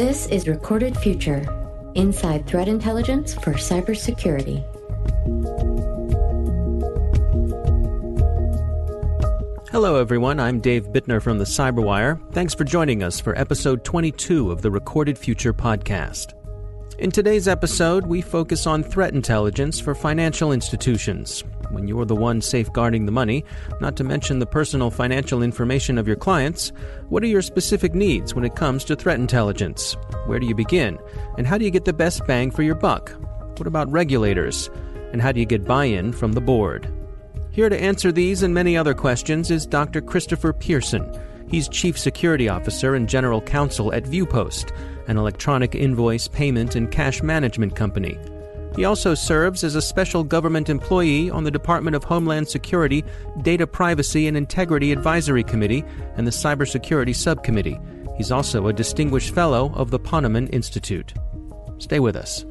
This is Recorded Future Inside Threat Intelligence for Cybersecurity. Hello, everyone. I'm Dave Bittner from the Cyberwire. Thanks for joining us for episode 22 of the Recorded Future podcast. In today's episode, we focus on threat intelligence for financial institutions. When you're the one safeguarding the money, not to mention the personal financial information of your clients, what are your specific needs when it comes to threat intelligence? Where do you begin? And how do you get the best bang for your buck? What about regulators? And how do you get buy in from the board? Here to answer these and many other questions is Dr. Christopher Pierson. He's Chief Security Officer and General Counsel at Viewpost, an electronic invoice payment and cash management company. He also serves as a special government employee on the Department of Homeland Security Data Privacy and Integrity Advisory Committee and the Cybersecurity Subcommittee. He's also a distinguished fellow of the Ponemon Institute. Stay with us.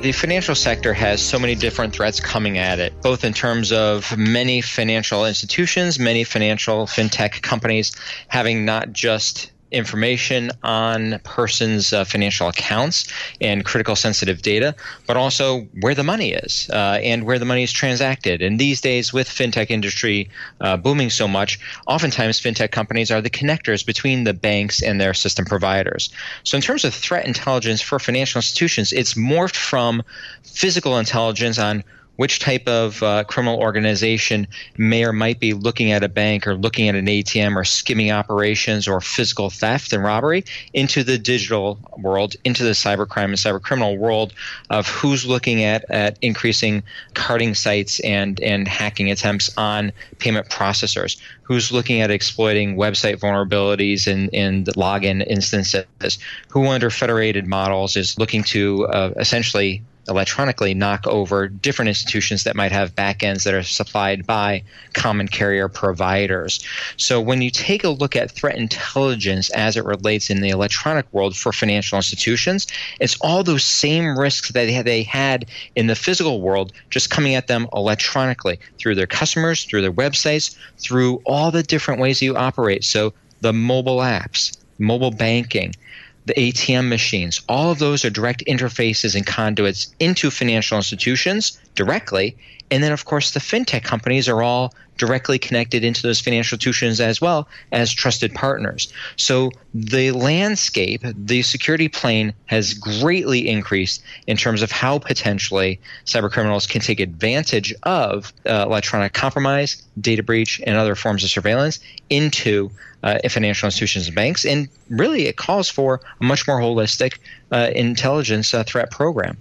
The financial sector has so many different threats coming at it, both in terms of many financial institutions, many financial fintech companies having not just information on persons' uh, financial accounts and critical sensitive data, but also where the money is uh, and where the money is transacted. And these days, with fintech industry uh, booming so much, oftentimes fintech companies are the connectors between the banks and their system providers. So, in terms of threat intelligence for financial institutions, it's morphed from physical intelligence on which type of uh, criminal organization may or might be looking at a bank or looking at an ATM or skimming operations or physical theft and robbery into the digital world, into the cybercrime and cybercriminal world of who's looking at, at increasing carding sites and, and hacking attempts on payment processors, who's looking at exploiting website vulnerabilities and, and login instances, who under federated models is looking to uh, essentially electronically knock over different institutions that might have backends that are supplied by common carrier providers. So when you take a look at threat intelligence as it relates in the electronic world for financial institutions, it's all those same risks that they had in the physical world just coming at them electronically through their customers, through their websites, through all the different ways you operate. So the mobile apps, mobile banking, the ATM machines, all of those are direct interfaces and conduits into financial institutions directly. And then, of course, the fintech companies are all directly connected into those financial institutions as well as trusted partners. So the landscape, the security plane has greatly increased in terms of how potentially cybercriminals can take advantage of uh, electronic compromise, data breach, and other forms of surveillance into uh, financial institutions and banks. And really, it calls for a much more holistic uh, intelligence uh, threat program.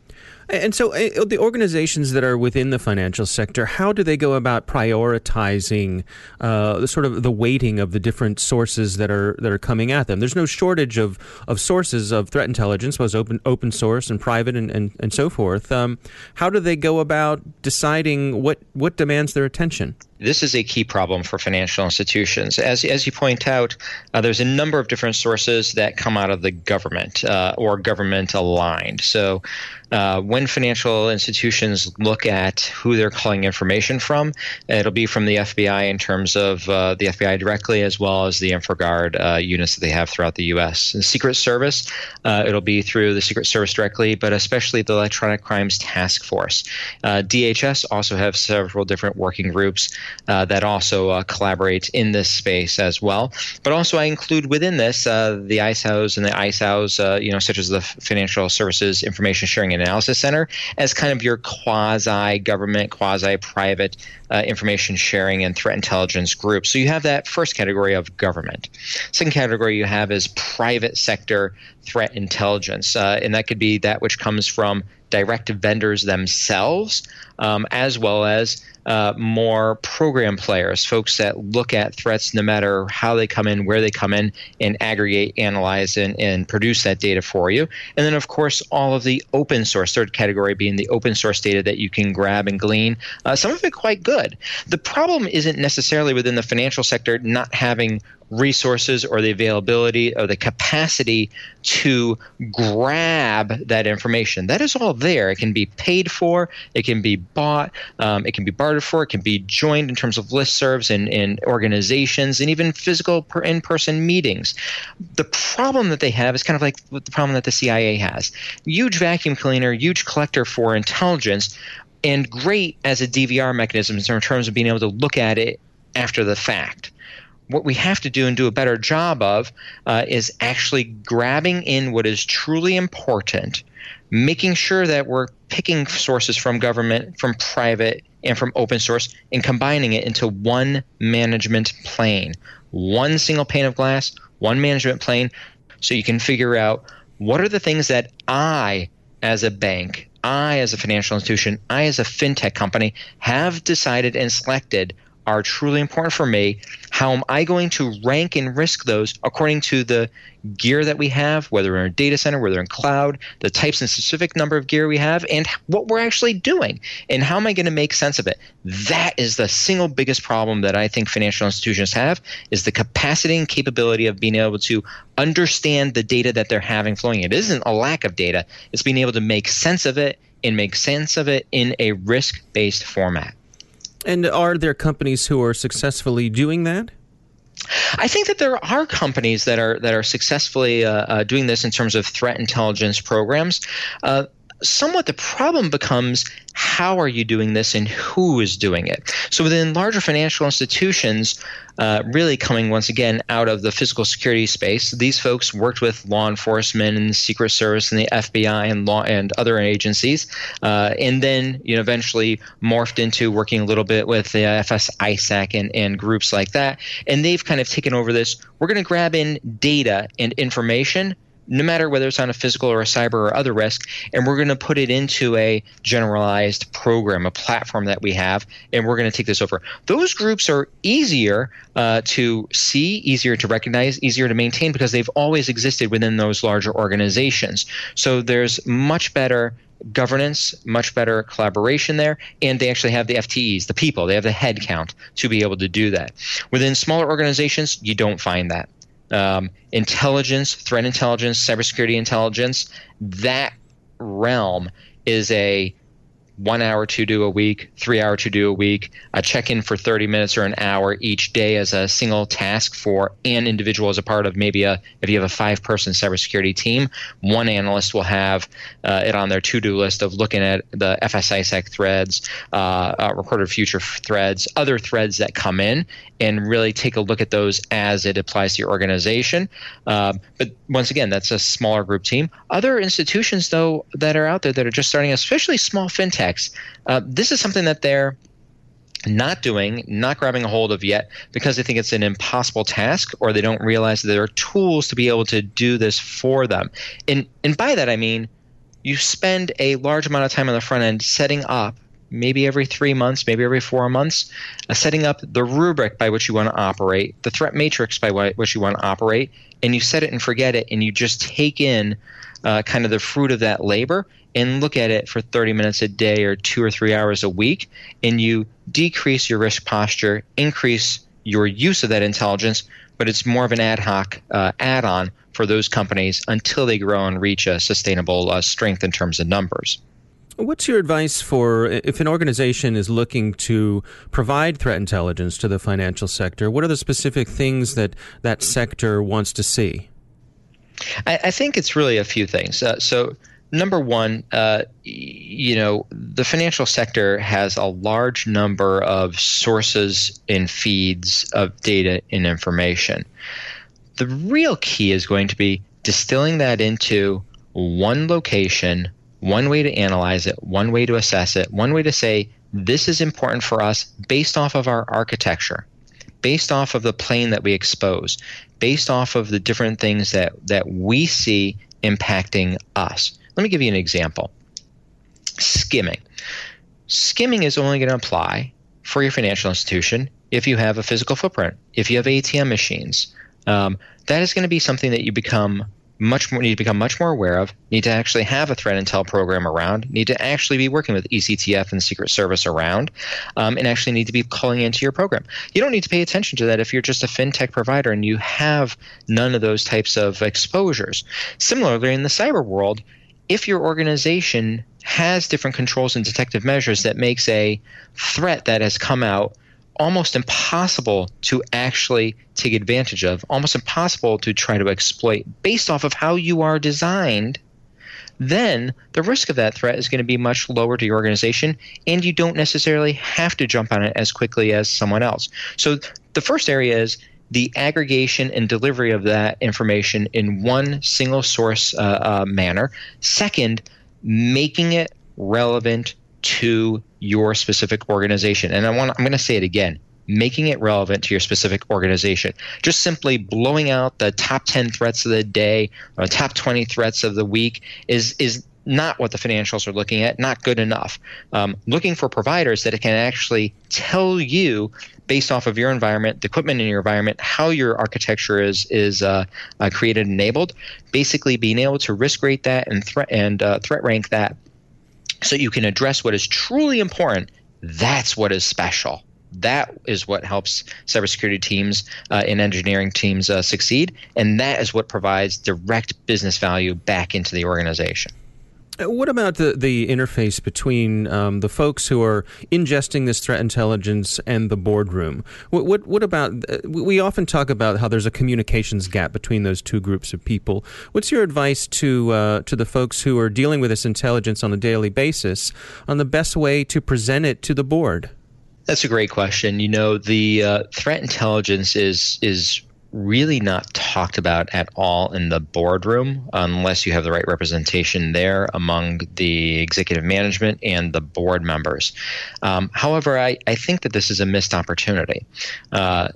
And so, uh, the organizations that are within the financial sector, how do they go about prioritizing uh, the sort of the weighting of the different sources that are that are coming at them? There's no shortage of, of sources of threat intelligence, both open open source and private, and, and, and so forth. Um, how do they go about deciding what what demands their attention? this is a key problem for financial institutions. As, as you point out, uh, there's a number of different sources that come out of the government uh, or government aligned. So uh, when financial institutions look at who they're calling information from, it'll be from the FBI in terms of uh, the FBI directly, as well as the InfraGard uh, units that they have throughout the U.S. The Secret Service, uh, it'll be through the Secret Service directly, but especially the Electronic Crimes Task Force. DHS also have several different working groups uh, that also uh, collaborate in this space as well. But also, I include within this uh, the ISOs and the ISOs, uh, you know, such as the Financial Services Information Sharing and Analysis Center, as kind of your quasi government, quasi private uh, information sharing and threat intelligence group. So you have that first category of government. Second category you have is private sector threat intelligence, uh, and that could be that which comes from direct vendors themselves, um, as well as uh, more program players, folks that look at threats no matter how they come in, where they come in, and aggregate, analyze, and, and produce that data for you. And then, of course, all of the open source, third category being the open source data that you can grab and glean, uh, some of it quite good. The problem isn't necessarily within the financial sector not having resources or the availability or the capacity to grab that information. That is all there. It can be paid for, it can be bought, um, it can be bartered for, it can be joined in terms of listservs and, and organizations and even physical in person meetings. The problem that they have is kind of like the problem that the CIA has huge vacuum cleaner, huge collector for intelligence, and great as a DVR mechanism in terms of being able to look at it after the fact. What we have to do and do a better job of uh, is actually grabbing in what is truly important, making sure that we're picking sources from government, from private, and from open source, and combining it into one management plane, one single pane of glass, one management plane, so you can figure out what are the things that I, as a bank, I, as a financial institution, I, as a fintech company, have decided and selected are truly important for me. How am I going to rank and risk those according to the gear that we have, whether in a data center, whether in cloud, the types and specific number of gear we have, and what we're actually doing, and how am I going to make sense of it? That is the single biggest problem that I think financial institutions have is the capacity and capability of being able to understand the data that they're having flowing. It isn't a lack of data; it's being able to make sense of it and make sense of it in a risk-based format. And are there companies who are successfully doing that? I think that there are companies that are that are successfully uh, uh, doing this in terms of threat intelligence programs. Uh, somewhat the problem becomes how are you doing this and who is doing it? So within larger financial institutions, uh, really coming once again out of the physical security space, these folks worked with law enforcement and the Secret Service and the FBI and law and other agencies, uh, and then you know eventually morphed into working a little bit with the FS ISAC and, and groups like that. And they've kind of taken over this. We're going to grab in data and information no matter whether it's on a physical or a cyber or other risk, and we're going to put it into a generalized program, a platform that we have, and we're going to take this over. Those groups are easier uh, to see, easier to recognize, easier to maintain because they've always existed within those larger organizations. So there's much better governance, much better collaboration there, and they actually have the FTEs, the people, they have the head count to be able to do that. Within smaller organizations, you don't find that um, intelligence, threat intelligence, cybersecurity intelligence, that realm is a one hour to do a week, three hour to do a week, a check in for 30 minutes or an hour each day as a single task for an individual as a part of maybe a, if you have a five person cybersecurity team, one analyst will have uh, it on their to do list of looking at the FSISAC threads, uh, uh, recorded future threads, other threads that come in, and really take a look at those as it applies to your organization. Um, but once again, that's a smaller group team. Other institutions, though, that are out there that are just starting, especially small fintechs, uh, this is something that they're not doing, not grabbing a hold of yet because they think it's an impossible task or they don't realize that there are tools to be able to do this for them. And and by that I mean you spend a large amount of time on the front end setting up maybe every three months, maybe every four months, uh, setting up the rubric by which you want to operate, the threat matrix by which you want to operate, and you set it and forget it, and you just take in uh, kind of the fruit of that labor and look at it for 30 minutes a day or two or three hours a week, and you decrease your risk posture, increase your use of that intelligence, but it's more of an ad hoc uh, add on for those companies until they grow and reach a sustainable uh, strength in terms of numbers. What's your advice for if an organization is looking to provide threat intelligence to the financial sector? What are the specific things that that sector wants to see? I, I think it's really a few things. Uh, so, number one, uh, you know, the financial sector has a large number of sources and feeds of data and information. The real key is going to be distilling that into one location one way to analyze it, one way to assess it, one way to say this is important for us based off of our architecture, based off of the plane that we expose, based off of the different things that, that we see impacting us. Let me give you an example skimming. Skimming is only going to apply for your financial institution if you have a physical footprint, if you have ATM machines. Um, that is going to be something that you become much more need to become much more aware of, need to actually have a threat intel program around, need to actually be working with ECTF and Secret Service around, um, and actually need to be calling into your program. You don't need to pay attention to that if you're just a fintech provider and you have none of those types of exposures. Similarly, in the cyber world, if your organization has different controls and detective measures that makes a threat that has come out almost impossible to actually take advantage of, almost impossible to try to exploit based off of how you are designed, then the risk of that threat is going to be much lower to your organization, and you don't necessarily have to jump on it as quickly as someone else. So the first area is the aggregation and delivery of that information in one single source uh, uh, manner. Second, making it relevant to your specific organization. And I want I'm going to say it again making it relevant to your specific organization. Just simply blowing out the top 10 threats of the day or top 20 threats of the week is is not what the financials are looking at, not good enough. Um, looking for providers that can actually tell you, based off of your environment, the equipment in your environment, how your architecture is is uh, uh, created, enabled. Basically, being able to risk rate that and threat and uh, threat rank that so you can address what is truly important. That's what is special. That is what helps cybersecurity teams uh, and engineering teams uh, succeed, and that is what provides direct business value back into the organization. Uh, what about the, the interface between um, the folks who are ingesting this threat intelligence and the boardroom? What, what, what about, uh, we often talk about how there's a communications gap between those two groups of people. What's your advice to, uh, to the folks who are dealing with this intelligence on a daily basis on the best way to present it to the board? That's a great question. You know, the uh, threat intelligence is is really not talked about at all in the boardroom unless you have the right representation there among the executive management and the board members. Um, however, I, I think that this is a missed opportunity. Uh,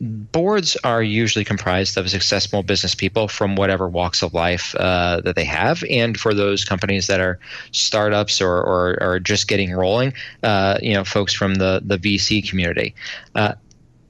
boards are usually comprised of successful business people from whatever walks of life uh, that they have. And for those companies that are startups or, or, or just getting rolling, uh, you know, folks from the, the VC community. Uh,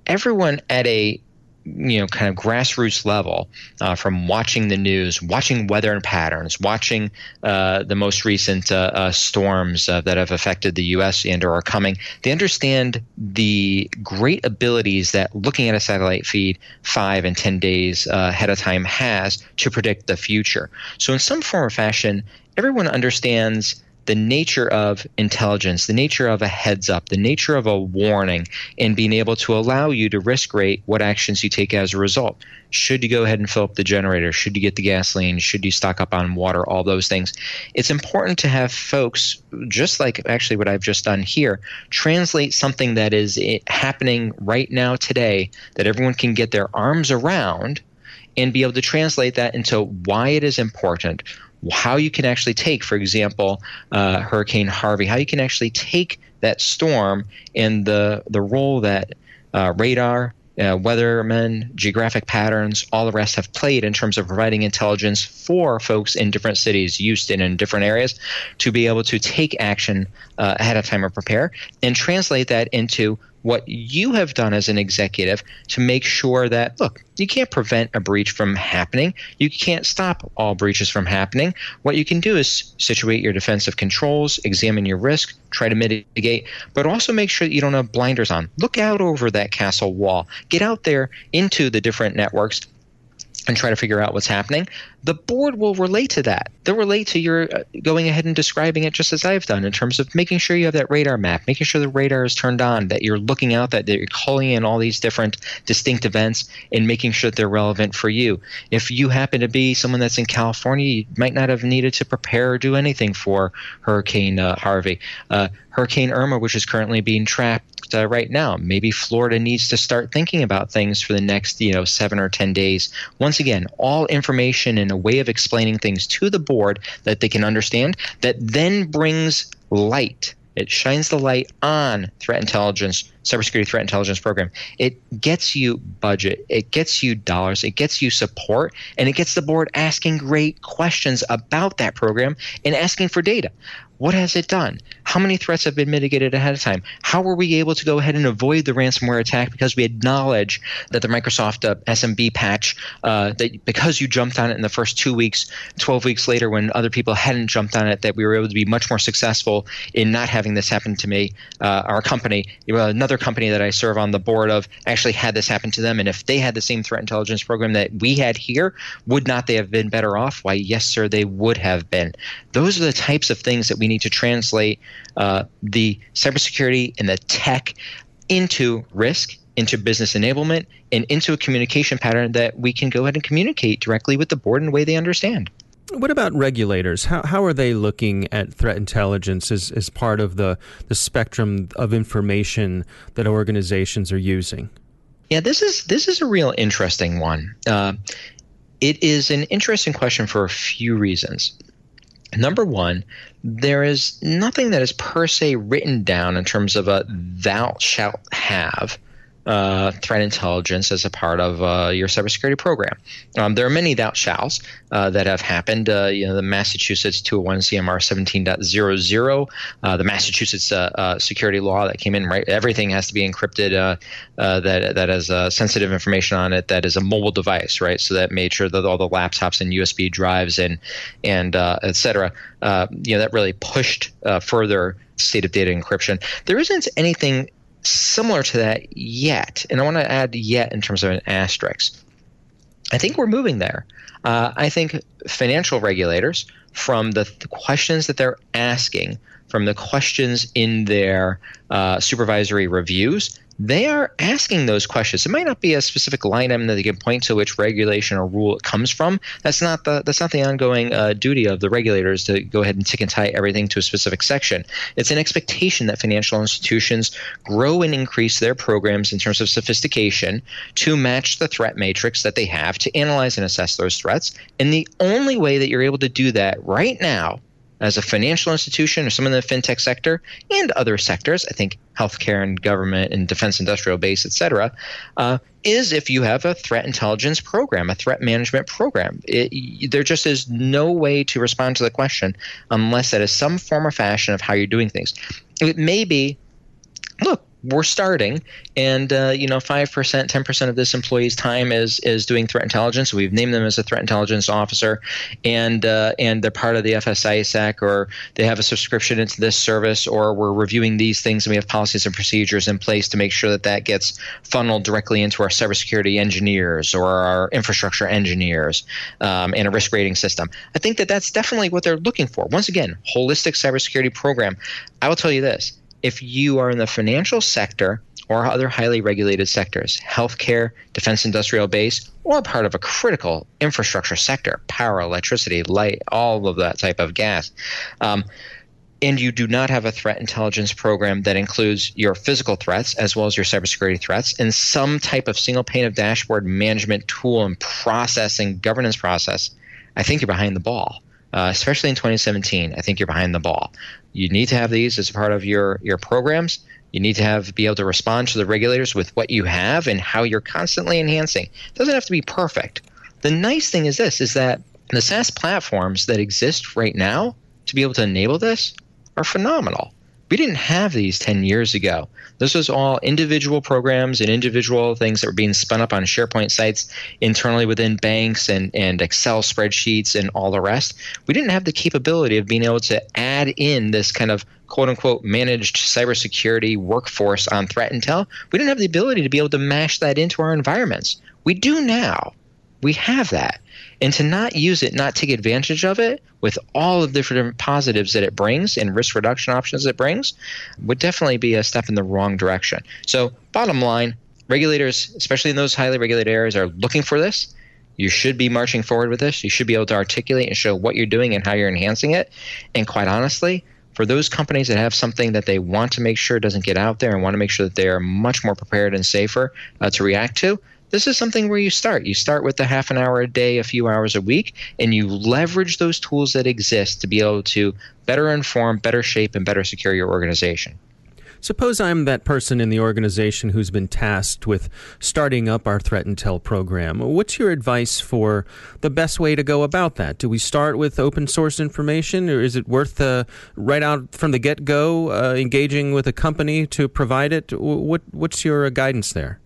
everyone at a you know kind of grassroots level uh, from watching the news watching weather and patterns watching uh, the most recent uh, uh storms uh, that have affected the us and or are coming they understand the great abilities that looking at a satellite feed five and ten days uh, ahead of time has to predict the future. So in some form or fashion everyone understands the nature of intelligence, the nature of a heads up, the nature of a warning, and being able to allow you to risk rate what actions you take as a result. Should you go ahead and fill up the generator? Should you get the gasoline? Should you stock up on water? All those things. It's important to have folks, just like actually what I've just done here, translate something that is happening right now today that everyone can get their arms around and be able to translate that into why it is important how you can actually take, for example, uh, Hurricane Harvey, how you can actually take that storm and the the role that uh, radar, uh, weathermen, geographic patterns, all the rest have played in terms of providing intelligence for folks in different cities, Houston, in different areas, to be able to take action uh, ahead of time or prepare, and translate that into what you have done as an executive to make sure that look you can't prevent a breach from happening. You can't stop all breaches from happening. What you can do is situate your defensive controls examine your risk try to mitigate but also make sure that you don't have blinders on. Look out over that castle wall. Get out there into the different networks and try to figure out what's happening, the board will relate to that. They'll relate to your uh, going ahead and describing it just as I've done in terms of making sure you have that radar map, making sure the radar is turned on, that you're looking out, that you're calling in all these different distinct events and making sure that they're relevant for you. If you happen to be someone that's in California, you might not have needed to prepare or do anything for Hurricane uh, Harvey. Uh, Hurricane Irma, which is currently being tracked uh, right now. Maybe Florida needs to start thinking about things for the next, you know, seven or ten days. Once again, all information and a way of explaining things to the board that they can understand that then brings light. It shines the light on threat intelligence, cybersecurity threat intelligence program. It gets you budget, it gets you dollars, it gets you support, and it gets the board asking great questions about that program and asking for data What has it done? How many threats have been mitigated ahead of time? How were we able to go ahead and avoid the ransomware attack because we had knowledge that the Microsoft uh, SMB patch, uh, that because you jumped on it in the first two weeks, 12 weeks later when other people hadn't jumped on it, that we were able to be much more successful in not having this happen to me. Uh, our company, another company that I serve on the board of, actually had this happen to them. And if they had the same threat intelligence program that we had here, would not they have been better off? Why, yes, sir, they would have been. Those are the types of things that we need to translate uh, the cybersecurity and the tech into risk, into business enablement, and into a communication pattern that we can go ahead and communicate directly with the board in a way they understand. What about regulators? How, how are they looking at threat intelligence as, as part of the, the spectrum of information that organizations are using? Yeah, this is this is a real interesting one. Uh, it is an interesting question for a few reasons. Number one, there is nothing that is per se written down in terms of a thou shalt have uh, threat intelligence as a part of uh, your cybersecurity program. Um, there are many thou shalls uh, that have happened. Uh, you know, the Massachusetts 201 CMR 17.00, uh, the Massachusetts uh, security law that came in. Right, everything has to be encrypted. that that has sensitive information on it. That is a mobile device, right? So that made sure that all the laptops and USB drives and and et cetera. you know, that really pushed further state of data encryption. There isn't anything similar to that yet. And I want to add yet in terms of an asterisk. I think we're moving there. Uh, I think financial regulators, from the, the, questions that they're asking, from the questions in their uh, supervisory reviews, they are asking those questions. It might not be a specific line item that they can point to which regulation or rule it comes from. That's not the that's not the ongoing uh, duty of the regulators to go ahead and tick and tie everything to a specific section. It's an expectation that financial institutions grow and increase their programs in terms of sophistication to match the threat matrix that they have to analyze and assess those threats. And the only way that you're able to do that right now as a financial institution or someone in the fintech sector and other sectors, I think healthcare and government and defense industrial base, et cetera, uh, is if you have a threat intelligence program, a threat management program. It, there just is no way to respond to the question unless that is some form or fashion of how you're doing things. It may be, look, we're starting, and uh, you know, five percent, ten percent of this employee's time is is doing threat intelligence. We've named them as a threat intelligence officer, and uh, and they're part of the FS-ISAC, or they have a subscription into this service, or we're reviewing these things, and we have policies and procedures in place to make sure that that gets funneled directly into our cybersecurity engineers or our infrastructure engineers, um, and a risk rating system. I think that that's definitely what they're looking for. Once again, holistic cybersecurity program. I will tell you this if you are in the financial sector or other highly regulated sectors, healthcare, defense industrial base, or part of a critical infrastructure sector, power, electricity, light, all of that type of gas. Um, and you do not have a threat intelligence program that includes your physical threats as well as your cybersecurity threats and some type of single pane of dashboard management tool and processing governance process, I think you're behind the ball uh, especially in 2017. I think you're behind the ball. You need to have these as part of your your programs. You need to have be able to respond to the regulators with what you have and how you're constantly enhancing. It doesn't have to be perfect. The nice thing is this: is that the SaaS platforms that exist right now to be able to enable this are phenomenal. We didn't have these 10 years ago. This was all individual programs and individual things that were being spun up on SharePoint sites internally within banks and, and Excel spreadsheets and all the rest. We didn't have the capability of being able to add in this kind of quote unquote managed cybersecurity workforce on threat intel. We didn't have the ability to be able to mash that into our environments. We do now. We have that and to not use it, not take advantage of it with all of the different positives that it brings and risk reduction options it brings would definitely be a step in the wrong direction. So, bottom line, regulators, especially in those highly regulated areas, are looking for this. You should be marching forward with this. You should be able to articulate and show what you're doing and how you're enhancing it. And quite honestly, for those companies that have something that they want to make sure doesn't get out there and want to make sure that they are much more prepared and safer uh, to react to, this is something where you start. You start with the half an hour a day, a few hours a week, and you leverage those tools that exist to be able to better inform, better shape, and better secure your organization. Suppose I'm that person in the organization who's been tasked with starting up our Threat Intel program. What's your advice for the best way to go about that? Do we start with open source information, or is it worth uh, right out from the get go uh, engaging with a company to provide it? What, what's your guidance there?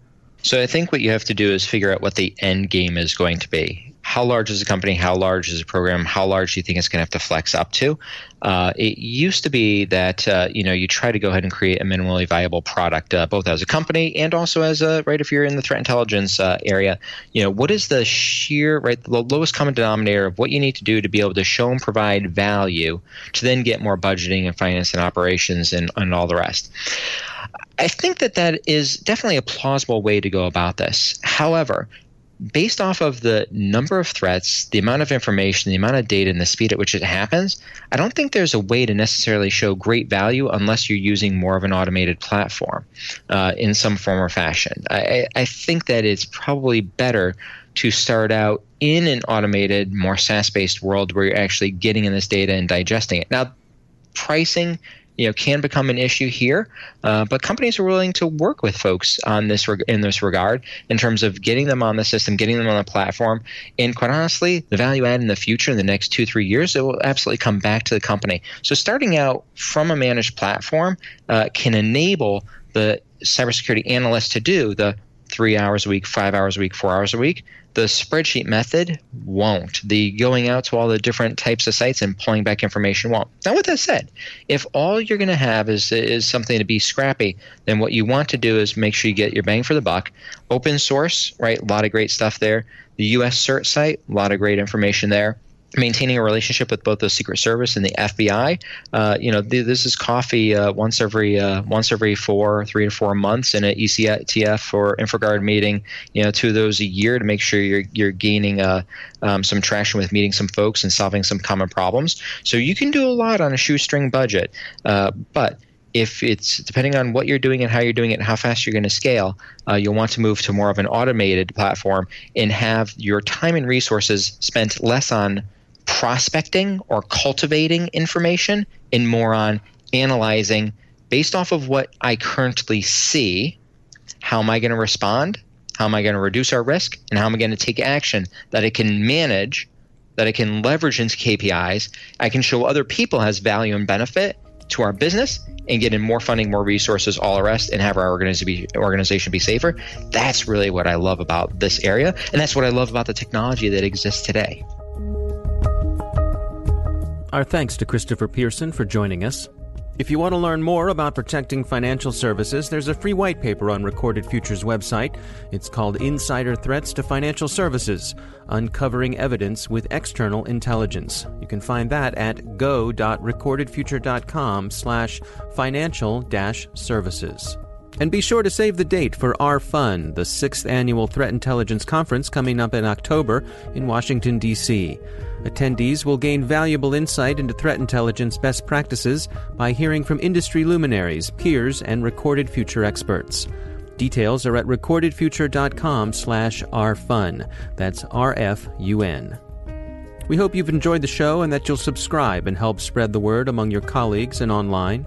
So I think what you have to do is figure out what the end game is going to be how large is a company? How large is a program? How large do you think it's going to have to flex up to? Uh, it used to be that uh, you know you try to go ahead and create a minimally viable product, uh, both as a company and also as a right. If you're in the threat intelligence uh, area, you know what is the sheer right the lowest common denominator of what you need to do to be able to show and provide value to then get more budgeting and finance and operations and, and all the rest. I think that that is definitely a plausible way to go about this. However, based off of the number of threats, the amount of information, the amount of data, and the speed at which it happens, I don't think there's a way to necessarily show great value unless you're using more of an automated platform uh, in some form or fashion. I, I think that it's probably better to start out in an automated, more SaaS based world where you're actually getting in this data and digesting it. Now, pricing you know can become an issue here. Uh, but companies are willing to work with folks on this reg- in this regard in terms of getting them on the system, getting them on the platform, and quite honestly, the value add in the future in the next two three years it will absolutely come back to the company. So starting out from a managed platform uh, can enable the cybersecurity analyst to do the three hours a week, five hours a week, four hours a week. The spreadsheet method won't. The going out to all the different types of sites and pulling back information won't. Now, with that said, if all you're going to have is is something to be scrappy, then what you want to do is make sure you get your bang for the buck. Open source, right? A lot of great stuff there. The U.S. CERT site, a lot of great information there maintaining a relationship with both the Secret Service and the FBI. Uh, you know, th- this is coffee uh, once every uh, once every four, three to four months, in an ECTF or InfraGard meeting. You know, two of those a year to make sure you're you're gaining uh, um, some traction with meeting some folks and solving some common problems. So you can do a lot on a shoestring budget, uh, but if it's depending on what you're doing and how you're doing it and how fast you're going to scale, uh, you'll want to move to more of an automated platform and have your time and resources spent less on prospecting or cultivating information and more on analyzing based off of what I currently see, how am I going to respond? How am I going to reduce our risk? And how am I going to take action that I can manage, that I can leverage into KPIs? I can show other people has value and benefit to our business and get in more funding, more resources, all the rest, and have our organization be safer. That's really what I love about this area. And that's what I love about the technology that exists today. Our thanks to Christopher Pierson for joining us. If you want to learn more about protecting financial services, there's a free white paper on Recorded Future's website. It's called Insider Threats to Financial Services Uncovering Evidence with External Intelligence. You can find that at go.recordedfuture.com slash financial services. And be sure to save the date for RFUN, the sixth annual Threat Intelligence Conference coming up in October in Washington, D.C. Attendees will gain valuable insight into threat intelligence best practices by hearing from industry luminaries, peers, and recorded future experts. Details are at recordedfuture.com slash rfun. That's R-F-U-N. We hope you've enjoyed the show and that you'll subscribe and help spread the word among your colleagues and online.